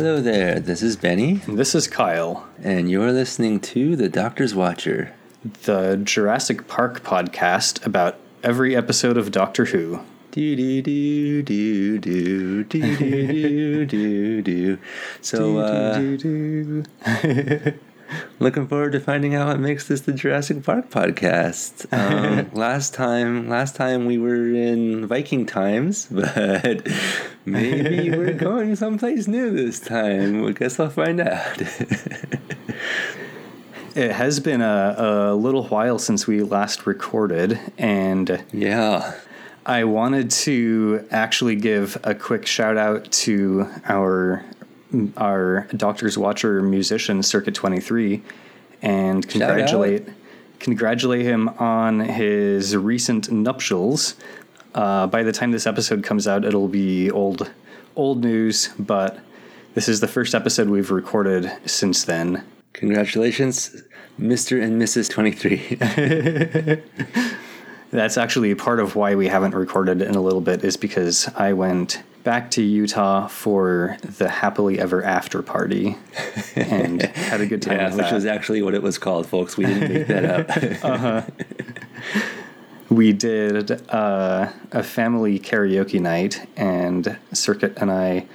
Hello there, this is Benny, And this is Kyle, and you're listening to The Doctor's Watcher. the Jurassic Park podcast about every episode of Doctor Who. Do do do do do do do do do. So, uh, looking forward to finding out what makes this the Jurassic Park podcast. Um, last time, last time we were in Viking times, but maybe we're going someplace new this time. I guess I'll find out. It has been a, a little while since we last recorded, and yeah. I wanted to actually give a quick shout out to our our Doctor's Watcher musician, Circuit Twenty Three, and congratulate congratulate him on his recent nuptials. Uh, by the time this episode comes out, it'll be old old news, but this is the first episode we've recorded since then. Congratulations, Mr. and Mrs. 23. That's actually part of why we haven't recorded in a little bit is because I went back to Utah for the happily ever after party and had a good time yeah, which that. was actually what it was called, folks. We didn't make that up. we did uh, a family karaoke night, and Circuit and I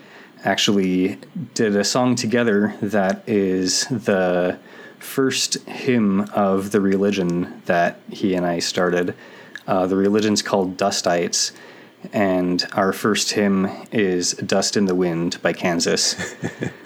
actually did a song together that is the first hymn of the religion that he and I started. Uh, the religion's called Dustites, and our first hymn is Dust in the Wind by Kansas.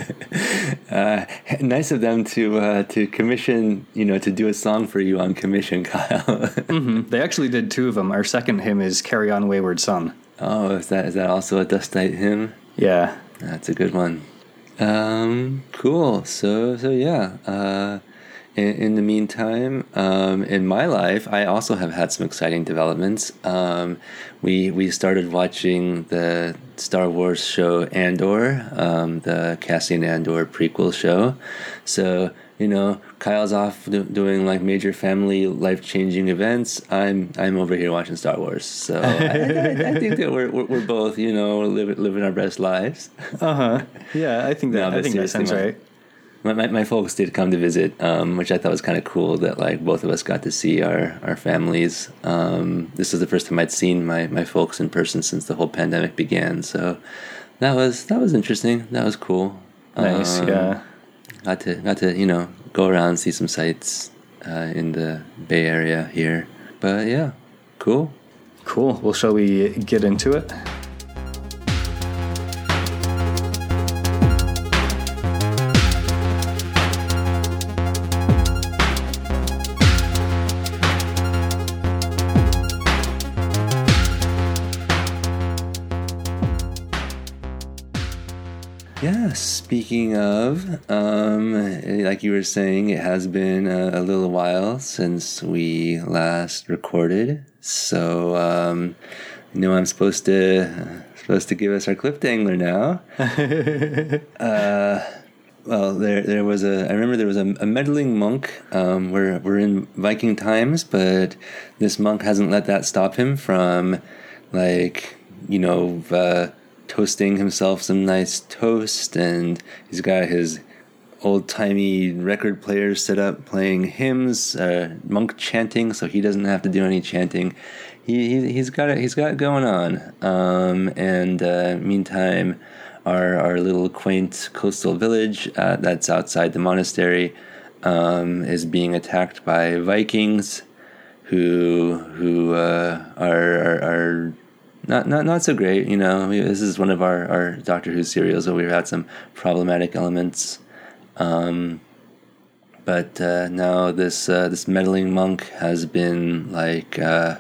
Uh, nice of them to uh, to commission, you know, to do a song for you on commission, Kyle. they actually did two of them. Our second hymn is Carry On Wayward Son. oh, is that is that also a Dust Dustite hymn? Yeah. That's a good one. Um, cool. So so yeah. Uh, in, in the meantime, um, in my life, I also have had some exciting developments. Um, we we started watching the Star Wars show Andor, um, the Cassian Andor prequel show. So you know, Kyle's off do, doing like major family life changing events. I'm I'm over here watching Star Wars. So I, I, I think that we're, we're we're both you know living living our best lives. Uh huh. Yeah, I think that No, I think that sounds right. My, my, my folks did come to visit, um, which I thought was kind of cool that like both of us got to see our, our families. Um, this is the first time I'd seen my, my folks in person since the whole pandemic began. So that was that was interesting. That was cool. Nice. Um, yeah. Got to got to you know go around see some sights uh, in the Bay Area here. But yeah, cool. Cool. Well, shall we get into it? Speaking of, um, like you were saying, it has been a, a little while since we last recorded. So, um, you know, I'm supposed to supposed to give us our cliff dangler now. uh, well, there there was a. I remember there was a, a meddling monk. Um, we're we're in Viking times, but this monk hasn't let that stop him from, like, you know. Uh, toasting himself some nice toast and he's got his old timey record player set up playing hymns uh, monk chanting so he doesn't have to do any chanting. He, he, he's got it he's got it going on. Um, and uh, meantime our, our little quaint coastal village uh, that's outside the monastery um, is being attacked by vikings who who uh, are, are are not not not so great. You know, We- this is one of our, our Doctor Who serials where we've had some problematic elements. Um, but uh, now this uh, this meddling monk has been like uh,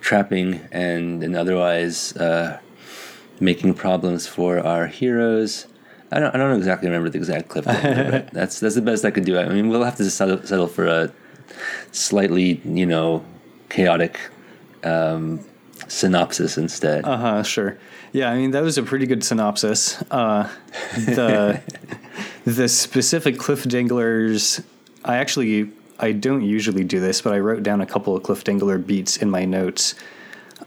trapping and and otherwise uh, making problems for our heroes. I don't I don't exactly remember the exact clip, but that's that's the best I could do. I mean, we'll have to settle, settle for a slightly you know chaotic um, synopsis instead. Uh huh. Sure. Yeah. I mean, that was a pretty good synopsis. Uh, the the specific cliff danglers. I actually I don't usually do this, but I wrote down a couple of cliff dangler beats in my notes.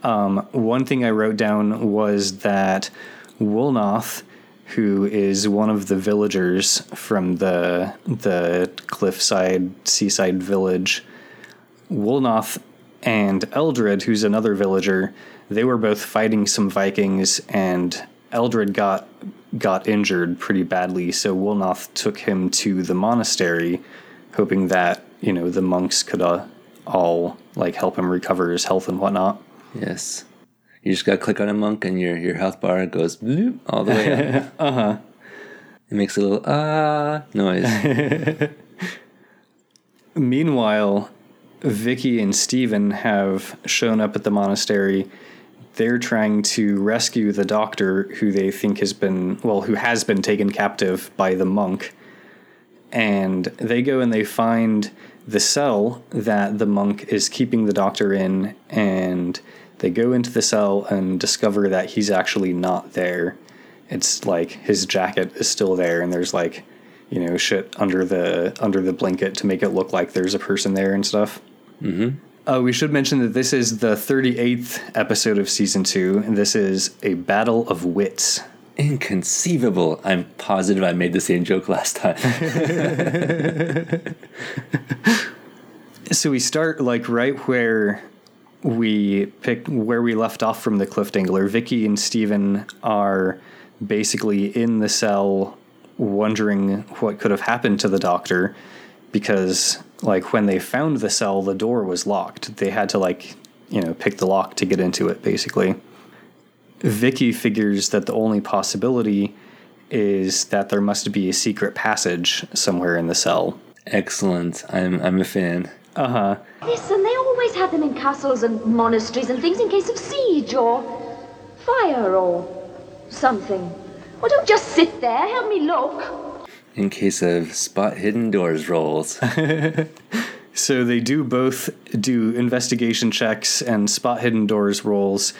Um, one thing I wrote down was that Wulnoth who is one of the villagers from the the cliffside seaside village. Wulnoth and Eldred, who's another villager, they were both fighting some Vikings, and Eldred got got injured pretty badly. So Wulnoth took him to the monastery, hoping that you know the monks could uh, all like help him recover his health and whatnot. Yes. You just got to click on a monk and your, your health bar goes bloop, all the way up. uh huh. It makes a little ah noise. Meanwhile, Vicki and Steven have shown up at the monastery. They're trying to rescue the doctor who they think has been, well, who has been taken captive by the monk. And they go and they find the cell that the monk is keeping the doctor in, and they go into the cell and discover that he's actually not there. It's like his jacket is still there, and there's like, you know, shit under the under the blanket to make it look like there's a person there and stuff. Mm-hmm. Uh, we should mention that this is the 38th episode of season two, and this is a battle of wits. Inconceivable. I'm positive I made the same joke last time. so we start like right where we pick where we left off from the cliff dangler. Vicki and Steven are basically in the cell wondering what could have happened to the doctor because like when they found the cell the door was locked. They had to like, you know, pick the lock to get into it basically. Vicki figures that the only possibility is that there must be a secret passage somewhere in the cell. Excellent. I'm I'm a fan. Uh huh. Listen, they always have them in castles and monasteries and things in case of siege or fire or something. Well, don't just sit there. Help me look. In case of spot hidden doors rolls. so they do both do investigation checks and spot hidden doors rolls,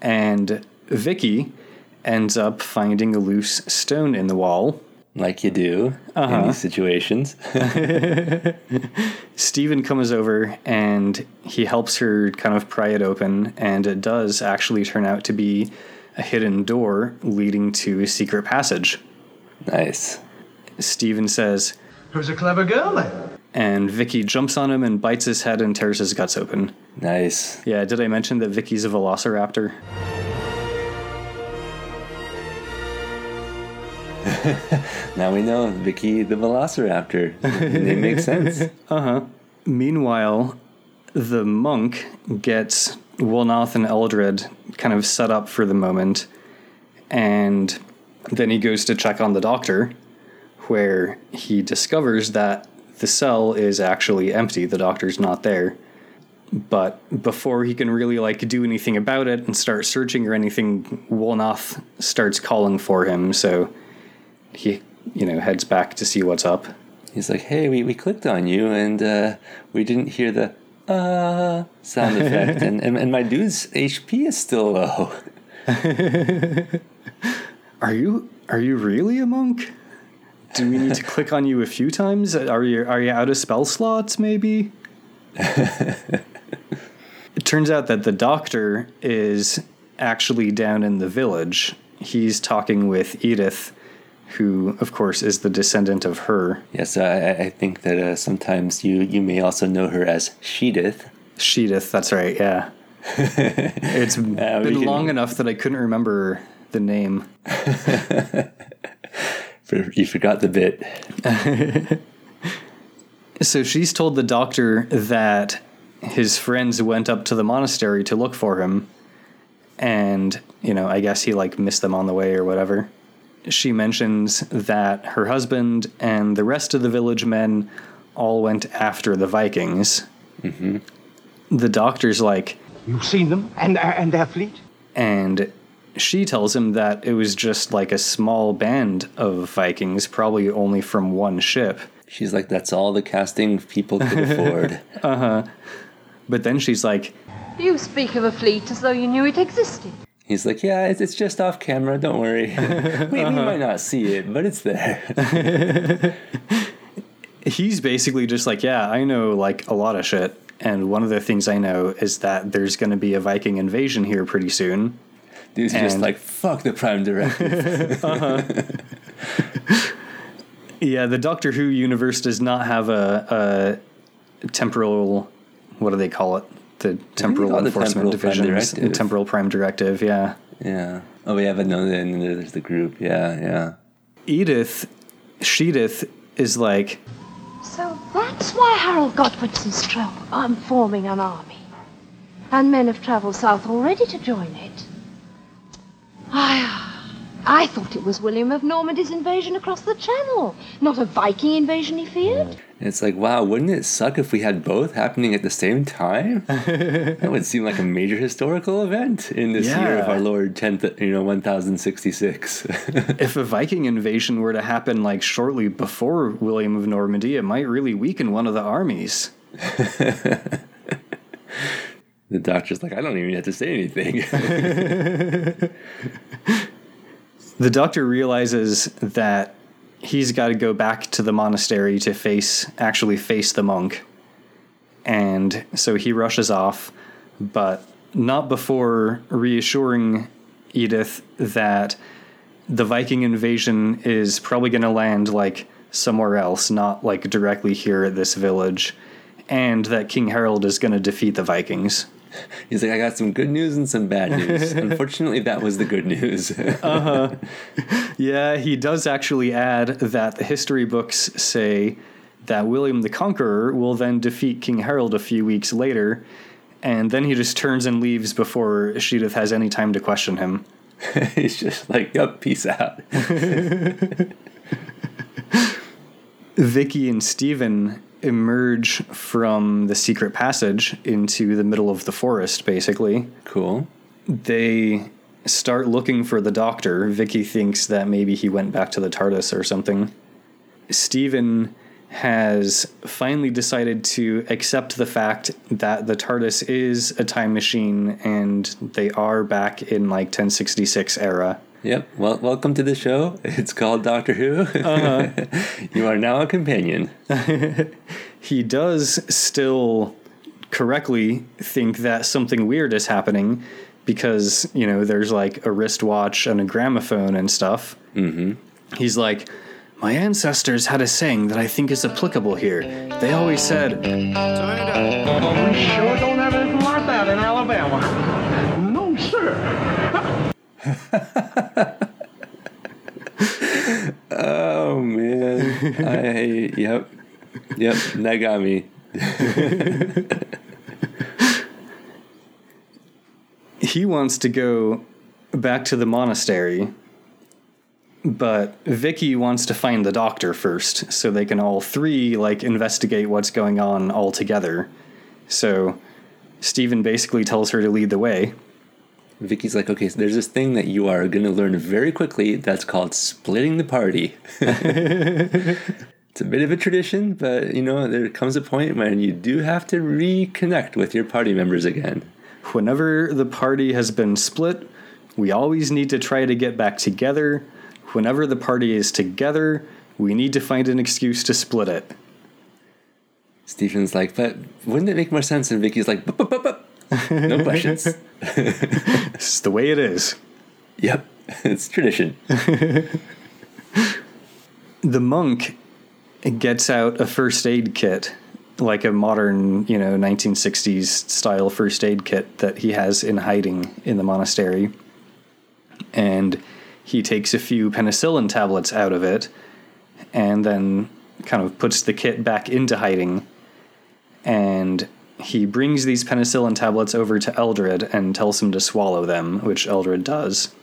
and Vicki ends up finding a loose stone in the wall. Like you do uh-huh. in these situations. Steven comes over and he helps her kind of pry it open, and it does actually turn out to be a hidden door leading to a secret passage. Nice. Steven says, Who's a clever girl then? And Vicki jumps on him and bites his head and tears his guts open. Nice. Yeah, did I mention that Vicki's a velociraptor? now we know Vicki the Velociraptor. It makes sense. Uh huh. Meanwhile, the monk gets Wulnoth and Eldred kind of set up for the moment, and then he goes to check on the doctor, where he discovers that the cell is actually empty. The doctor's not there. But before he can really like do anything about it and start searching or anything, Wulnoth starts calling for him. So he you know heads back to see what's up. He's like, "Hey, we, we clicked on you and uh, we didn't hear the uh sound effect, and, and and my dude's HP is still low." are you are you really a monk? Do we need to click on you a few times? Are you are you out of spell slots? Maybe. it turns out that the doctor is actually down in the village. He's talking with Edith who, of course, is the descendant of her. Yes, I, I think that uh, sometimes you, you may also know her as Sheedith. Sheedith, that's right, yeah. it's uh, been long enough that I couldn't remember the name. you forgot the bit. so she's told the doctor that his friends went up to the monastery to look for him. And, you know, I guess he like missed them on the way or whatever she mentions that her husband and the rest of the village men all went after the Vikings. Mm-hmm. The doctor's like, You've seen them and, and their fleet? And she tells him that it was just like a small band of Vikings, probably only from one ship. She's like, That's all the casting people could afford. uh huh. But then she's like, You speak of a fleet as though you knew it existed. He's like, yeah, it's, it's just off camera. Don't worry. we, uh-huh. we might not see it, but it's there. He's basically just like, yeah, I know like a lot of shit. And one of the things I know is that there's going to be a Viking invasion here pretty soon. Dude's just like, fuck the Prime Directive. uh-huh. Yeah, the Doctor Who universe does not have a, a temporal. What do they call it? The temporal call the enforcement temporal prime division, directive. temporal prime directive. Yeah, yeah. Oh, we have another, and then there's the group. Yeah, yeah. Edith, Sheedith is like, So that's why Harold Godwinson Stroke I'm forming an army. And men have travelled south already to join it. I, I thought it was William of Normandy's invasion across the Channel, not a Viking invasion he feared. And it's like, wow, wouldn't it suck if we had both happening at the same time? that would seem like a major historical event in this year of our Lord 10th, you know, 1066. if a Viking invasion were to happen like shortly before William of Normandy, it might really weaken one of the armies. the doctor's like, I don't even have to say anything. The Doctor realizes that he's got to go back to the monastery to face actually face the monk. And so he rushes off, but not before reassuring Edith that the Viking invasion is probably going to land like somewhere else, not like directly here at this village, and that King Harold is going to defeat the Vikings. He's like, I got some good news and some bad news. Unfortunately, that was the good news. Uh huh. Yeah, he does actually add that the history books say that William the Conqueror will then defeat King Harold a few weeks later, and then he just turns and leaves before Sheedith has any time to question him. He's just like, yup, peace out. Vicki and Steven emerge from the secret passage into the middle of the forest, basically. Cool. They start looking for the doctor. Vicki thinks that maybe he went back to the TARDIS or something. Steven has finally decided to accept the fact that the TARDIS is a time machine and they are back in like 1066 era. Yep. Well, welcome to the show. It's called Doctor Who. you are now a companion. He does still correctly think that something weird is happening because, you know, there's like a wristwatch and a gramophone and stuff. Mm-hmm. He's like, my ancestors had a saying that I think is applicable here. They always said, We sure don't have anything like that in Alabama. Oh man. I yep. Yep, that got me. he wants to go back to the monastery, but Vicki wants to find the doctor first so they can all three like investigate what's going on all together. So Steven basically tells her to lead the way. Vicki's like, okay, so there's this thing that you are going to learn very quickly that's called splitting the party. it's a bit of a tradition, but you know, there comes a point when you do have to reconnect with your party members again. Whenever the party has been split, we always need to try to get back together. Whenever the party is together, we need to find an excuse to split it. Steven's like, but wouldn't it make more sense? And Vicki's like, bup, bup, bup. No questions. This is the way it is. yep, it's tradition. the monk gets out a first aid kit like a modern you know 1960s style first aid kit that he has in hiding in the monastery and he takes a few penicillin tablets out of it and then kind of puts the kit back into hiding and he brings these penicillin tablets over to Eldred and tells him to swallow them which Eldred does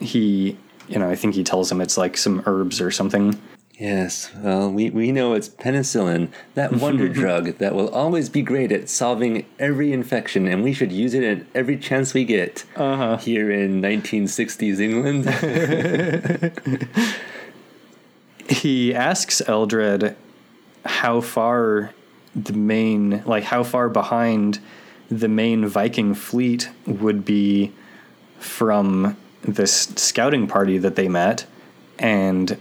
he you know i think he tells him it's like some herbs or something Yes, well, we, we know it's penicillin, that wonder drug that will always be great at solving every infection, and we should use it at every chance we get Uh-huh. here in 1960s England. he asks Eldred how far the main like how far behind the main Viking fleet would be from this scouting party that they met and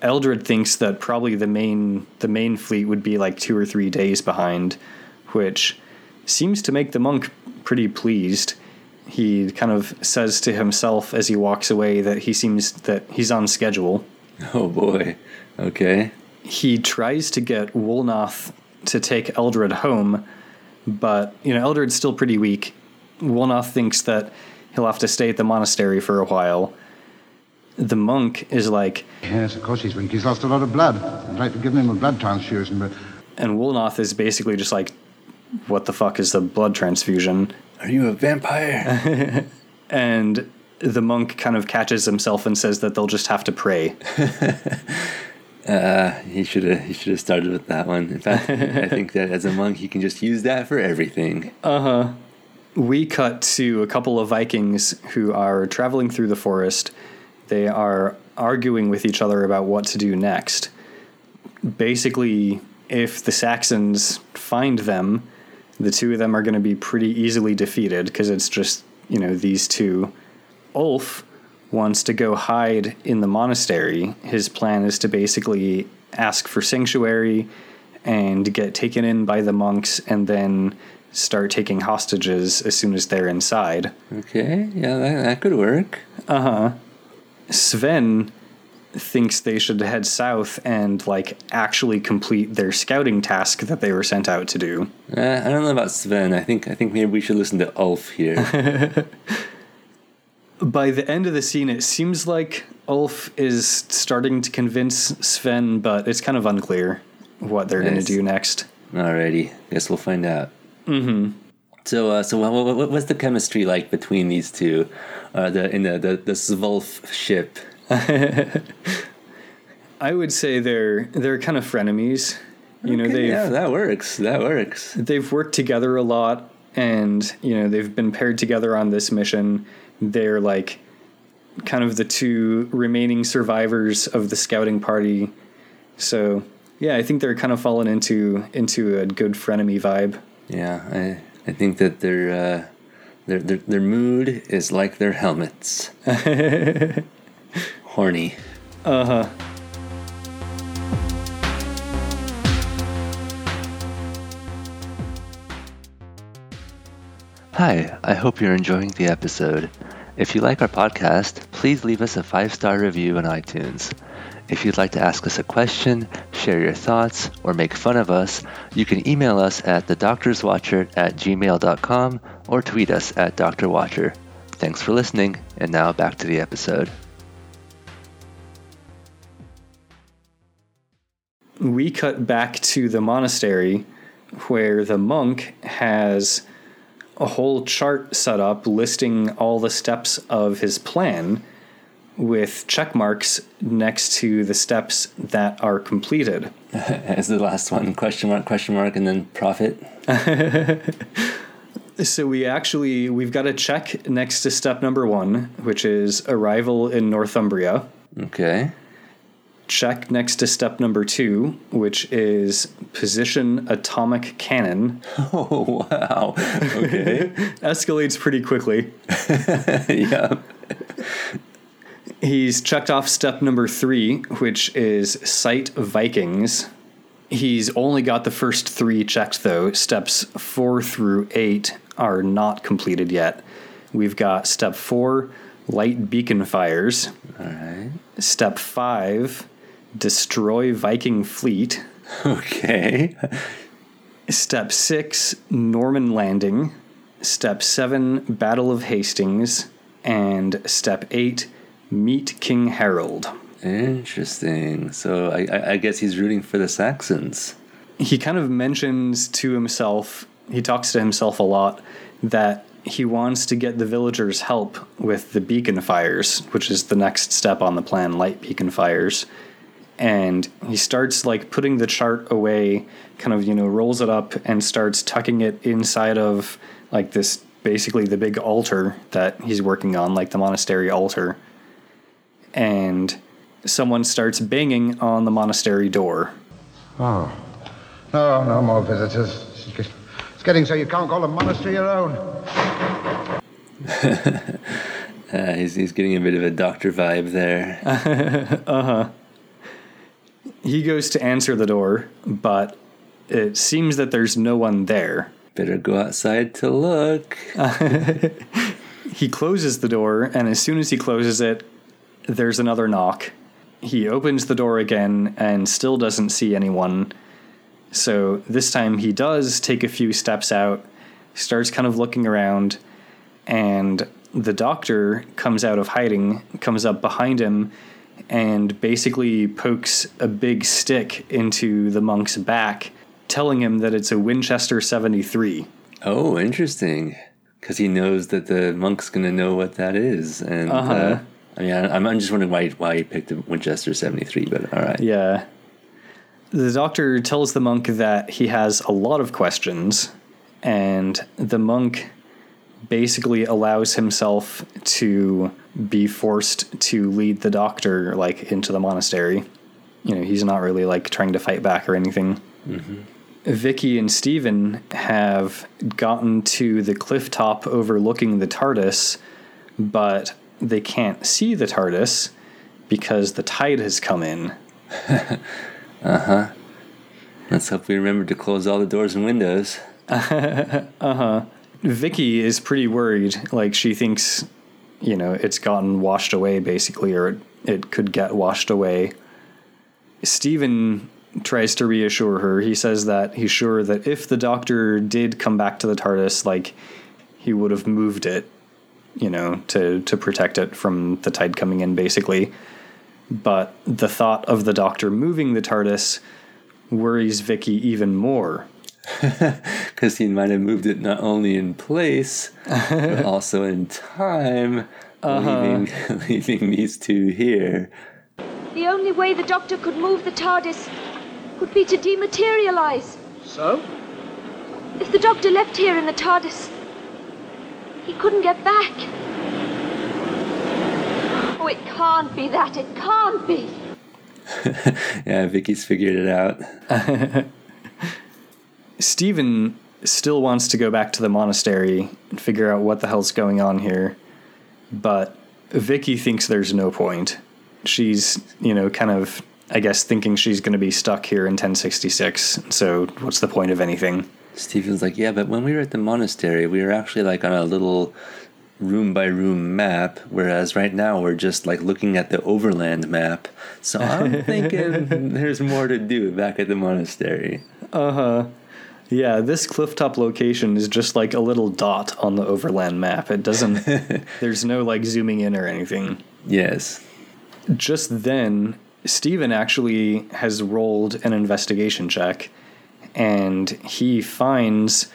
Eldred thinks that probably the main the main fleet would be like 2 or 3 days behind which seems to make the monk pretty pleased he kind of says to himself as he walks away that he seems that he's on schedule. Oh boy. Okay. He tries to get Wulnoth to take Eldred home, but you know Eldred's still pretty weak. Wulnoth thinks that he'll have to stay at the monastery for a while. The monk is like, Yes, of course he's weak. He's lost a lot of blood. I'd like to give him a blood transfusion, but and Wulnoth is basically just like, "What the fuck is the blood transfusion?" Are you a vampire? And the monk kind of catches himself and says that they'll just have to pray. he should have. He should have started with that one. In fact, I think that as a monk, you can just use that for everything. Uh huh. We cut to a couple of Vikings who are traveling through the forest. They are arguing with each other about what to do next. Basically, if the Saxons find them, the two of them are going to be pretty easily defeated because it's just, you know, these two. Ulf wants to go hide in the monastery. His plan is to basically ask for sanctuary and get taken in by the monks and then start taking hostages as soon as they're inside. Okay. Yeah, that, that could work. Uh huh. Sven thinks they should head south and like actually complete their scouting task that they were sent out to do. Uh, I don't know about Sven. I think. I think maybe we should listen to Ulf here. By the end of the scene, it seems like Ulf is starting to convince Sven, but it's kind of unclear what they're going to do next. Alrighty. Guess we'll find out. Mm-hmm. So, uh, so what, what, what's the chemistry like between these two? Uh, the in the the, the Svolf ship. I would say they're they're kind of frenemies. You know, they've yeah, that works. That works. they've worked together a lot and you know they've been paired together on this mission they're like kind of the two remaining survivors of the scouting party so yeah i think they're kind of fallen into into a good frenemy vibe Yeah, I I think that their uh, their their their mood is like their helmets. Horny. Uh huh. Hi, I hope you're enjoying the episode. If you like our podcast, please leave us a five star review on iTunes. If you'd like to ask us a question, share your thoughts, or make fun of us, you can email us at thedoctorswatcher at gmail.com or tweet us at drwatcher. Thanks for listening, and now back to the episode. we cut back to the monastery where the monk has a whole chart set up listing all the steps of his plan with check marks next to the steps that are completed. As the last one, question mark, question mark, and then profit. So we actually we've got a check next to step number 1, which is arrival in Northumbria. Okay. Check next to step number 2, which is position atomic cannon. Oh, wow. Okay. Escalates pretty quickly. yeah. He's checked off step number three, which is Sight Vikings. He's only got the first three checked, though. Steps four through eight are not completed yet. We've got step four, Light Beacon Fires. All right. Step five, Destroy Viking Fleet. Okay. Step six, Norman Landing. Step seven, Battle of Hastings. And step eight, Meet King Harold. Interesting. So I, I, I guess he's rooting for the Saxons. he kind of mentions to himself, he talks to himself a lot, that he wants to get the villagers help with the beacon fires, which is the next step on the plan, light beacon fires. And he starts like putting the chart away, kind of, you know, rolls it up and starts tucking it inside of like this basically the big altar that he's working on, like the monastery altar. And someone starts banging on the monastery door. Oh. No, no more visitors. It's getting so you can't call a monastery your own. Uh, he's, he's getting a bit of a doctor vibe there. He goes to answer the door, but it seems that there's no one there. Better go outside to look. he closes the door, and as soon as he closes it, there's another knock. He opens the door again and still doesn't see anyone. So this time he does take a few steps out, starts kind of looking around, and the doctor comes out of hiding, comes up behind him, and basically pokes a big stick into the monk's back, telling him that it's a Winchester 73. Oh, interesting. Because he knows that the monk's going to know what that is. And Uh-huh. uh, I mean, I, I'm just wondering why, why he picked a Winchester 73, but all right. Yeah. The doctor tells the monk that he has a lot of questions, and the monk basically allows himself to be forced to lead the doctor like into the monastery. You know, he's not really like trying to fight back or anything. Vicki and Steven have gotten to the cliff top overlooking the TARDIS, but they can't see the TARDIS because the tide has come in. Uh huh. Let's hope we remember to close all the doors and windows. Vicki is pretty worried. Like she thinks, you know, it's gotten washed away basically, or it could get washed away. Steven tries to reassure her. He says that he's sure that if the doctor did come back to the TARDIS, like he would have moved it, you know, to to protect it from the tide coming in, basically. But the thought of the doctor moving the TARDIS worries Vicki even more. Because he might have moved it not only in place, but also in time, uh-huh. leaving, leaving these two here. The only way the doctor could move the TARDIS would be to dematerialize. So? If the doctor left here in the TARDIS, he couldn't get back. Oh, it can't be that. It can't be. Yeah, Vicki's figured it out. Steven still wants to go back to the monastery and figure out what the hell's going on here, but Vicki thinks there's no point. She's, you know, kind of, I guess, thinking she's going to be stuck here in 1066. So what's the point of anything? Steven's like, yeah, but when we were at the monastery, we were actually like on a little room by room map, whereas right now we're just like looking at the overland map. So I'm thinking there's more to do back at the monastery. Uh-huh. Yeah, this clifftop location is just like a little dot on the overland map. It doesn't, there's no like zooming in or anything. Yes. just then, Steven actually has rolled an investigation check and he finds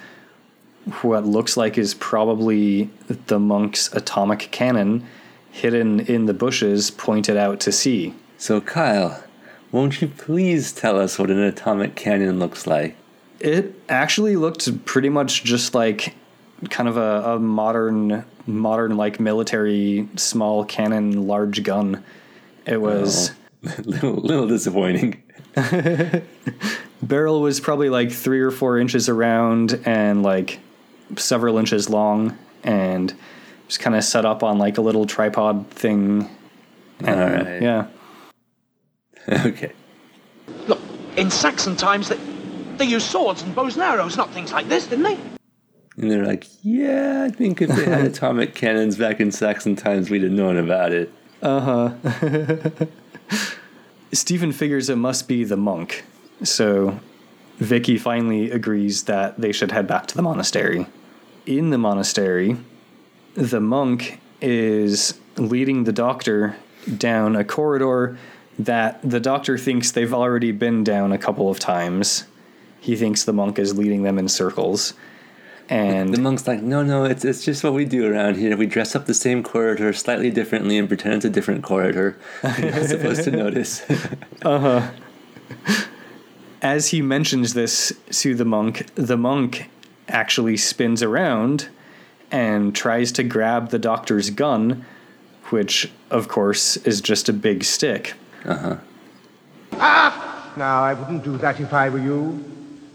what looks like is probably the monk's atomic cannon hidden in the bushes pointed out to sea. So, Kyle, won't you please tell us what an atomic cannon looks like? It actually looked pretty much just like kind of a, a modern modern like military small cannon large gun. It was oh. little, little disappointing. barrel was probably like three or four inches around and like several inches long and just kind of set up on like a little tripod thing. And, Alright. Yeah. okay. Look, in Saxon times, they, they used swords and bows and arrows, not things like this, didn't they? And they're like, yeah, I think if they had atomic cannons back in Saxon times, we'd have known about it. Uh huh. Steven figures it must be the monk. So Vicki finally agrees that they should head back to the monastery. In the monastery, the monk is leading the doctor down a corridor that the doctor thinks they've already been down a couple of times. He thinks the monk is leading them in circles. And The monk's like, no, no, it's, it's just what we do around here. We dress up the same corridor slightly differently and pretend it's a different corridor. You're not supposed to notice. Uh huh. As he mentions this to the monk, the monk actually spins around and tries to grab the doctor's gun, which, of course, is just a big stick. Uh huh. Ah! Now, I wouldn't do that if I were you.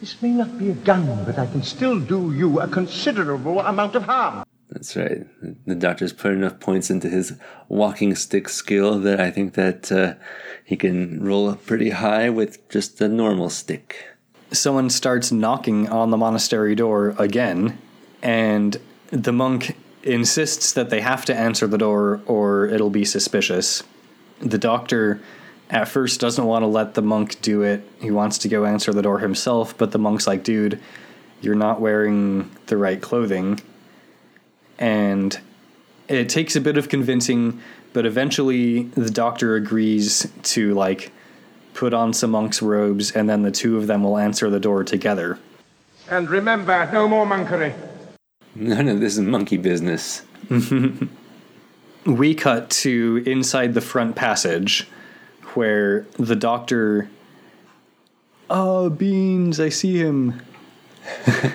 This may not be a gun, but I can still do you a considerable amount of harm. That's right. The doctor's put enough points into his walking stick skill that I think that uh, he can roll up pretty high with just a normal stick. Someone starts knocking on the monastery door again, and the monk insists that they have to answer the door or it'll be suspicious. The doctor at first doesn't want to let the monk do it. He wants to go answer the door himself, but the monk's like, dude, you're not wearing the right clothing. And it takes a bit of convincing, but eventually the doctor agrees to like put on some monk's robes and then the two of them will answer the door together. And remember, no more monkery. None of this is monkey business. we cut to inside the front passage where the doctor oh beans i see him.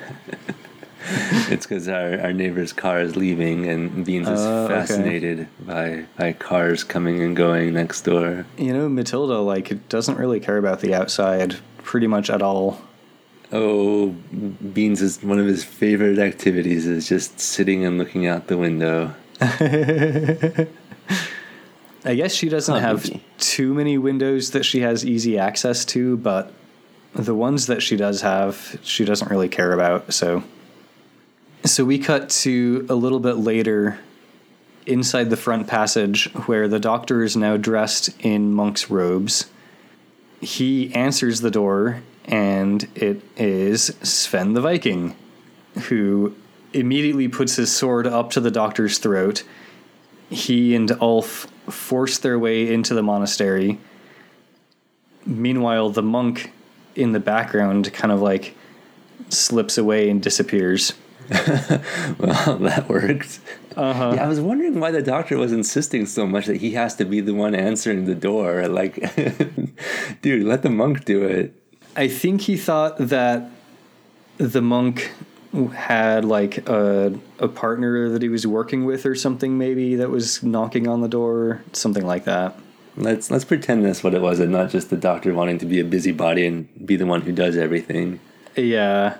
It's because our, our neighbor's car is leaving and beans is Uh, okay. fascinated by by cars coming and going next door. You know matilda like doesn't really care about the outside pretty much at all. Oh beans is one of his favorite activities is just sitting and looking out the window i guess she doesn't Huh, have maybe. too many windows that she has easy access to but the ones that she does have she doesn't really care about so. So we cut to a little bit later inside the front passage where the doctor is now dressed in monk's robes. He answers the door and it is Sven the Viking who immediately puts his sword up to the doctor's throat. He and Ulf force their way into the monastery. Meanwhile the monk in the background kind of like slips away and disappears. Well that worked uh-huh. yeah i was wondering why the doctor was insisting so much that he has to be the one answering the door like dude let the monk do it. I think he thought that the monk had like a a partner that he was working with or something maybe that was knocking on the door something like that. Let's let's pretend that's what it was and not just the doctor wanting to be a busybody and be the one who does everything. Yeah.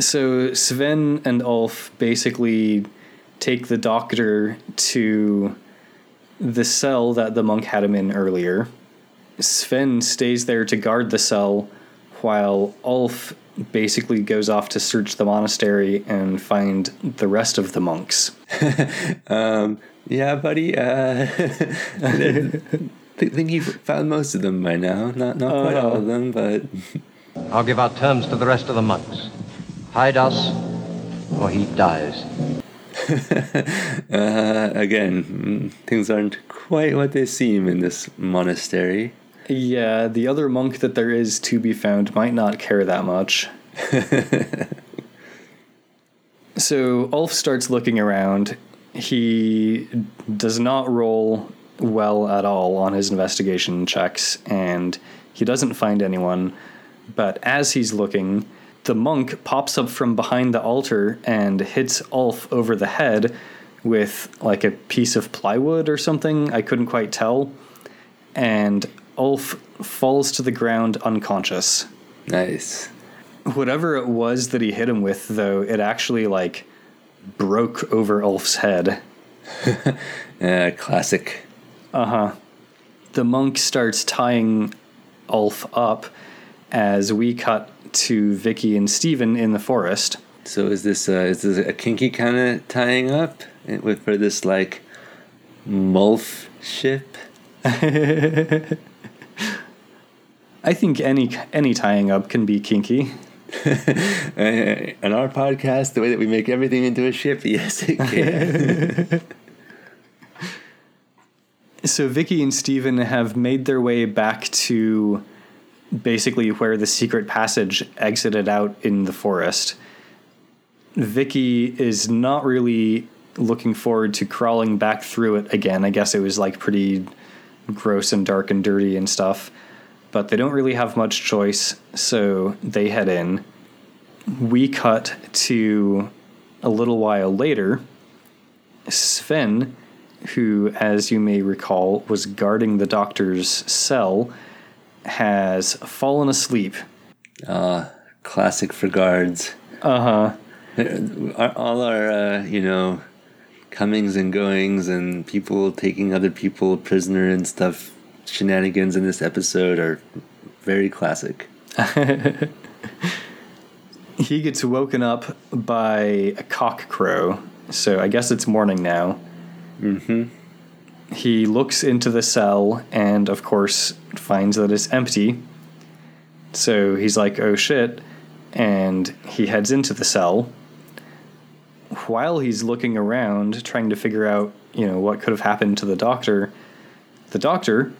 So Sven and Ulf basically take the doctor to the cell that the monk had him in earlier. Sven stays there to guard the cell while Ulf basically goes off to search the monastery and find the rest of the monks. um yeah buddy uh I think you've found most of them by now not not quite all of them but I'll give out terms to the rest of the monks. Hide us, or he dies. uh, again mm, things aren't quite what they seem in this monastery Yeah, the other monk that there is to be found might not care that much. so Ulf starts looking around. He does not roll well at all on his investigation checks, and he doesn't find anyone. But as he's looking, the monk pops up from behind the altar and hits Ulf over the head with like a piece of plywood or something. I couldn't quite tell. And Ulf falls to the ground unconscious. nice Whatever it was that he hit him with, though, it actually like broke over Ulf's head. uh, classic Uh huh. The monk starts tying Ulf up as we cut to Vicki and Steven in the forest. So is this uh, is this a kinky kind of tying up with for this like mulf ship? I think any any tying up can be kinky. On our podcast, the way that we make everything into a ship, yes, it can. So Vicki and Steven have made their way back to basically where the secret passage exited out in the forest. Vicki is not really looking forward to crawling back through it again. I guess it was like pretty gross and dark and dirty and stuff. But they don't really have much choice, so they head in. We cut to a little while later. Sven, who, as you may recall, was guarding the doctor's cell, has fallen asleep. Uh, classic for guards. Uh huh. All our uh, you know comings and goings and people taking other people prisoner and stuff shenanigans in this episode are very classic. He gets woken up by a cock crow. So I guess it's morning now. Mm-hmm. He looks into the cell and, of course, finds that it's empty. So he's like, oh shit. And he heads into the cell. While he's looking around, trying to figure out, you know, what could have happened to the doctor, the doctor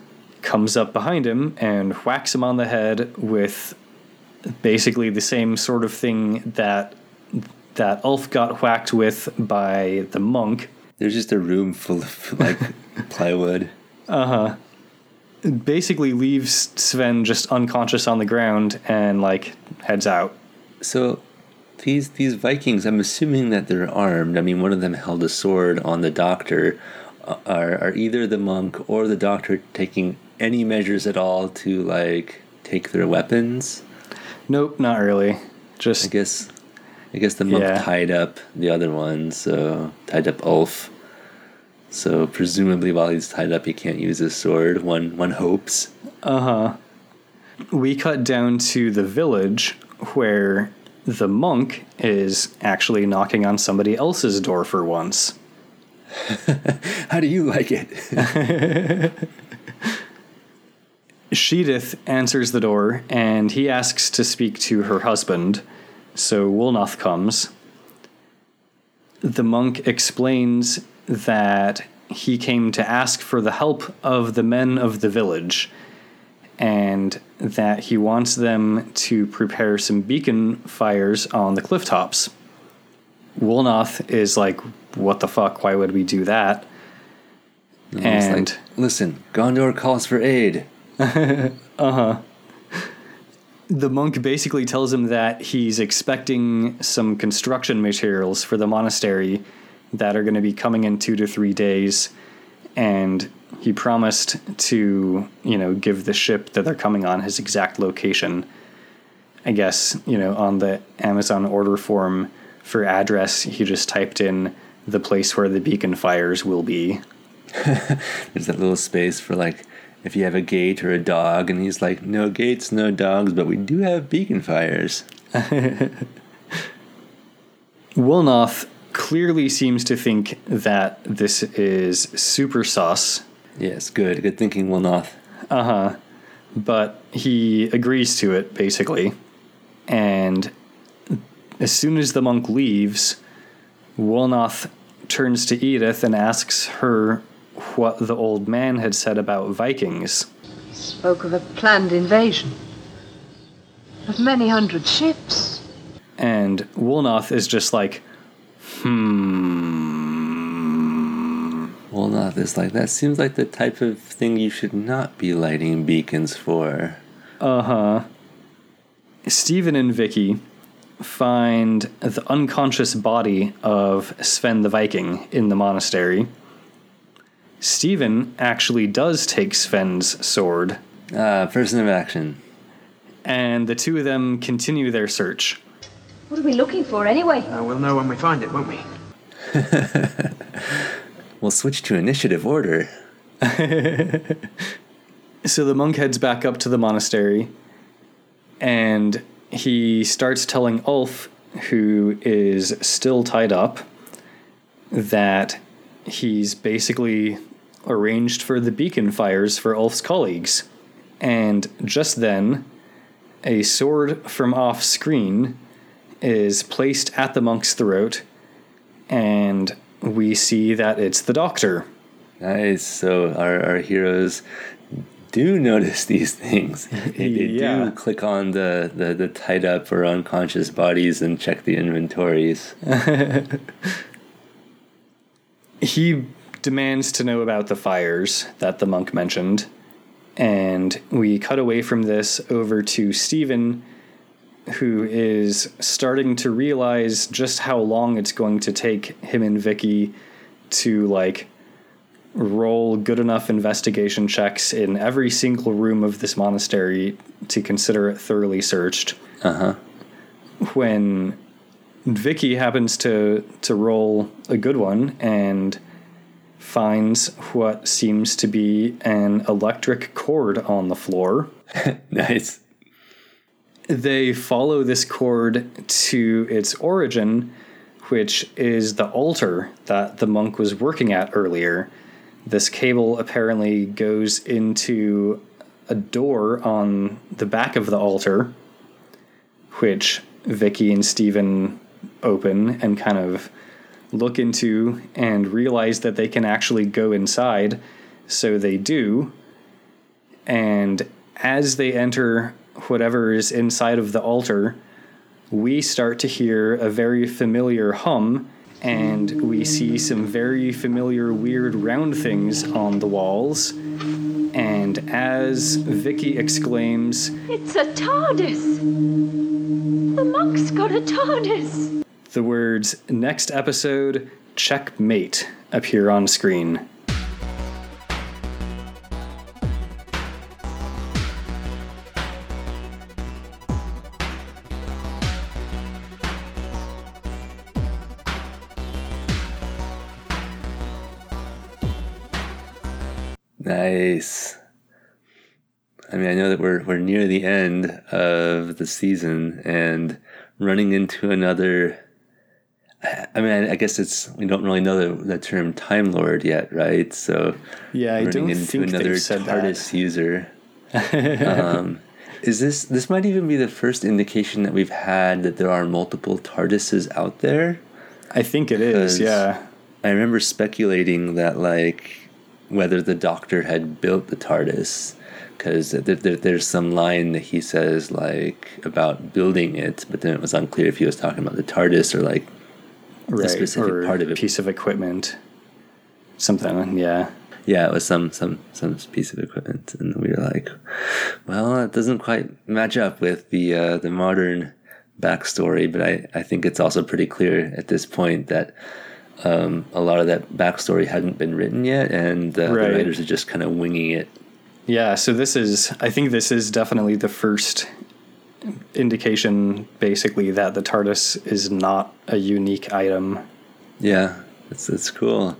comes up behind him and whacks him on the head with basically the same sort of thing that that Ulf got whacked with by the monk. There's just a room full of like plywood. Uh huh. Basically leaves Sven just unconscious on the ground and like heads out. So these these Vikings, I'm assuming that they're armed. I mean, one of them held a sword on the doctor. Uh, Are are either the monk or the doctor taking any measures at all to like take their weapons? Nope, not really. Just I guess I guess the monk Yeah. tied up the other one, so tied up Ulf. So presumably while he's tied up he can't use his sword, one one hopes. Uh-huh. We cut down to the village where the monk is actually knocking on somebody else's door for once. How do you like it? Sheedith answers the door and he asks to speak to her husband. So Wulnoth comes. The monk explains that he came to ask for the help of the men of the village and that he wants them to prepare some beacon fires on the cliff tops. Wulnoth is like, What the fuck? Why would we do that? It's And like, listen, Gondor calls for aid. Uh-huh. the monk basically tells him that he's expecting some construction materials for the monastery that are going to be coming in two to three days and he promised to you know give the ship that they're coming on his exact location. I guess you know on the amazon order form for address he just typed in the place where the beacon fires will be. There's that little space for like if you have a gate or a dog, and he's like, no gates, no dogs, but we do have beacon fires. Wulnoth clearly seems to think that this is super sus, Yes, good, good thinking, Wulnoth. Uh huh. But he agrees to it basically. And as soon as the monk leaves, Wulnoth turns to Edith and asks her what the old man had said about Vikings. Spoke of a planned invasion. Of many hundred ships. And Wulnoth is just like, Wulnoth is like, that seems like the type of thing you should not be lighting beacons for. Uh huh. Steven and Vicki find the unconscious body of Sven the Viking in the monastery. Steven actually does take Sven's sword, Ah, person of action. and the two of them continue their search. What are we looking for anyway? Uh, we'll know when we find it, won't we? We'll switch to initiative order. So the monk heads back up to the monastery, and he starts telling Ulf, who is still tied up, that he's basically arranged for the beacon fires for Ulf's colleagues. And just then, a sword from off screen is placed at the monk's throat, and we see that it's the doctor. Nice. So our, our heroes do notice these things. They, they Yeah. do click on the, the, the tied up or unconscious bodies and check the inventories. he demands to know about the fires that the monk mentioned. And we cut away from this over to Steven, who is starting to realize just how long it's going to take him and Vicki to like roll good enough investigation checks in every single room of this monastery to consider it thoroughly searched. Uh huh. When Vicki happens to to roll a good one and finds what seems to be an electric cord on the floor. Nice. They follow this cord to its origin, which is the altar that the monk was working at earlier. This cable apparently goes into a door on the back of the altar, which Vicki and Steven open and kind of look into and realize that they can actually go inside. So they do. And as they enter whatever is inside of the altar, we start to hear a very familiar hum and we see some very familiar weird round things on the walls. And as Vicki exclaims, It's a TARDIS! The monk's got a TARDIS! The words next episode, checkmate appear on screen. Nice. I mean, I know that we're we're near the end of the season and running into another. I mean, I guess it's we don't really know the, the term Time Lord yet, right? So Yeah, I don't into think another said TARDIS that. user. um, is this this might even be the first indication that we've had that there are multiple TARDISes out there? I think it is. yeah. I remember speculating that like whether the Doctor had built the TARDIS because there, there, there's some line that he says like about building it, but then it was unclear if he was talking about the TARDIS or like Right, specific or part of a piece of equipment. Something, yeah. yeah, it was some some some piece of equipment, and we were like, well, it doesn't quite match up with the uh, the modern backstory, but I I think it's also pretty clear at this point that. Um, a lot of that backstory hadn't been written yet, and uh, Right. the writers are just kind of winging it Yeah, so this is, I think this is definitely the first indication, basically, that the TARDIS is not a unique item. Yeah, that's that's cool.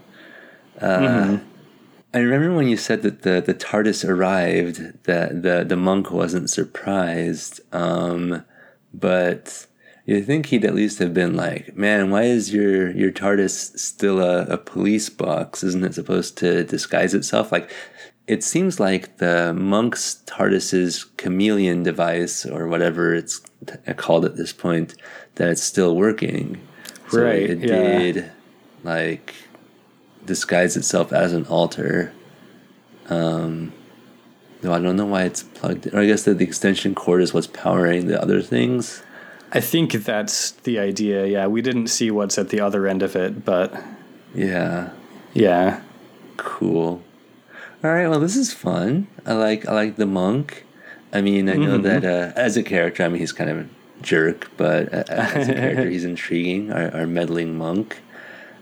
Uh, Mm-hmm. I remember when you said that the, the TARDIS arrived, that the the monk wasn't surprised. Um, but you think he'd at least have been like, "Man, why is your your TARDIS still a, a police box? Isn't it supposed to disguise itself?" Like, it seems like the monk's TARDIS's chameleon device or whatever it's called at this point that it's still working. So Right, It yeah. did like disguise itself as an altar. Um, though I don't know why it's plugged in. Or I guess that the extension cord is what's powering the other things. I think that's the idea. Yeah, we didn't see what's at the other end of it, but Yeah, yeah. cool. All right, well, this is fun. I like I like the monk. I mean, I know that uh, as a character, I mean, he's kind of a jerk, but uh, as a character, he's intriguing. Our, our meddling monk.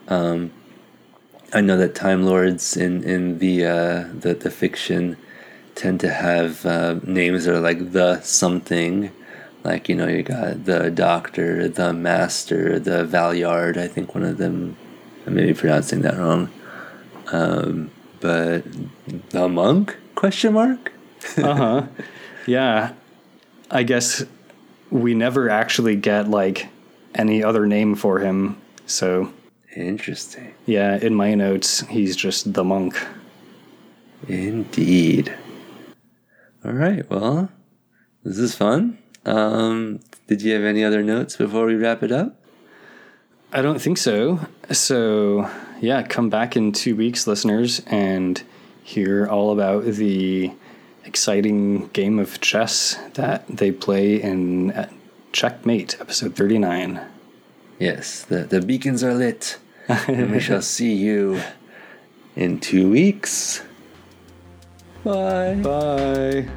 Um, I know that Time Lords in in the uh, the the fiction tend to have uh, names that are like the something. Like you know, you got the Doctor, the Master, the Valeyard. I think one of them. I may be pronouncing that wrong. Um, but the monk? Question mark. Uh huh. yeah. I guess we never actually get like any other name for him. So Interesting. yeah, in my notes, he's just the monk. Indeed. All right. Well, this is fun. Um, did you have any other notes before we wrap it up? I don't think so. So, yeah, come back in two weeks, listeners, and hear all about the exciting game of chess that they play in uh, Checkmate, episode 39. Yes. The the beacons are lit, and we shall see you in two weeks. Bye. Bye.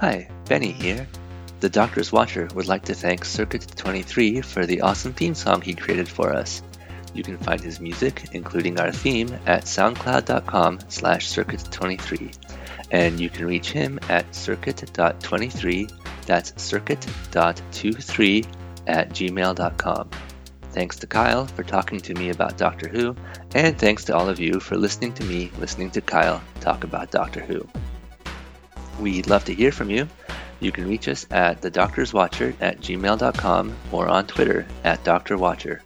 Hi, Benny here. The Doctor's Watcher would like to thank Circuit23 for the awesome theme song he created for us. You can find his music, including our theme, at soundcloud.com slash circuit23. And you can reach him at circuit.23, that's circuit.23 at gmail.com. Thanks to Kyle for talking to me about Doctor Who, and thanks to all of you for listening to me listening to Kyle talk about Doctor Who. We'd love to hear from you. You can reach us at thedoctorswatcher at gmail.com or on Twitter at drwatcher.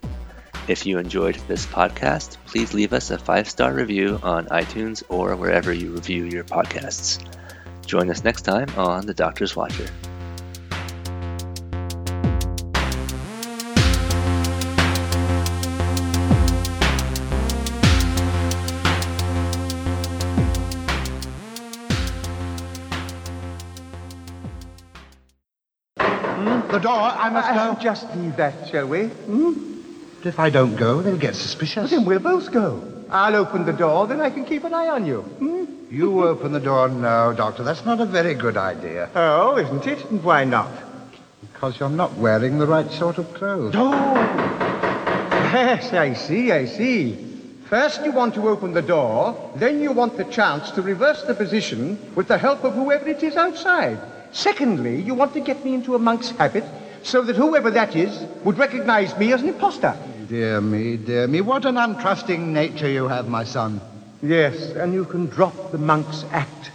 If you enjoyed this podcast, please leave us a five star review on iTunes or wherever you review your podcasts. Join us next time on The Doctor's Watcher. Just leave that, shall we? But if I don't go, they'll get suspicious. Then we'll both go. I'll open the door, then I can keep an eye on you. Hmm? You open the door. No, Doctor, that's not a very good idea. Oh, isn't it? And why not? Because you're not wearing the right sort of clothes. Oh! Yes, I see, I see. First you want to open the door, then you want the chance to reverse the position with the help of whoever it is outside. Secondly, you want to get me into a monk's habit so that whoever that is would recognize me as an impostor. Dear me, dear me, what an untrusting nature you have, my son. Yes, and you can drop the monk's act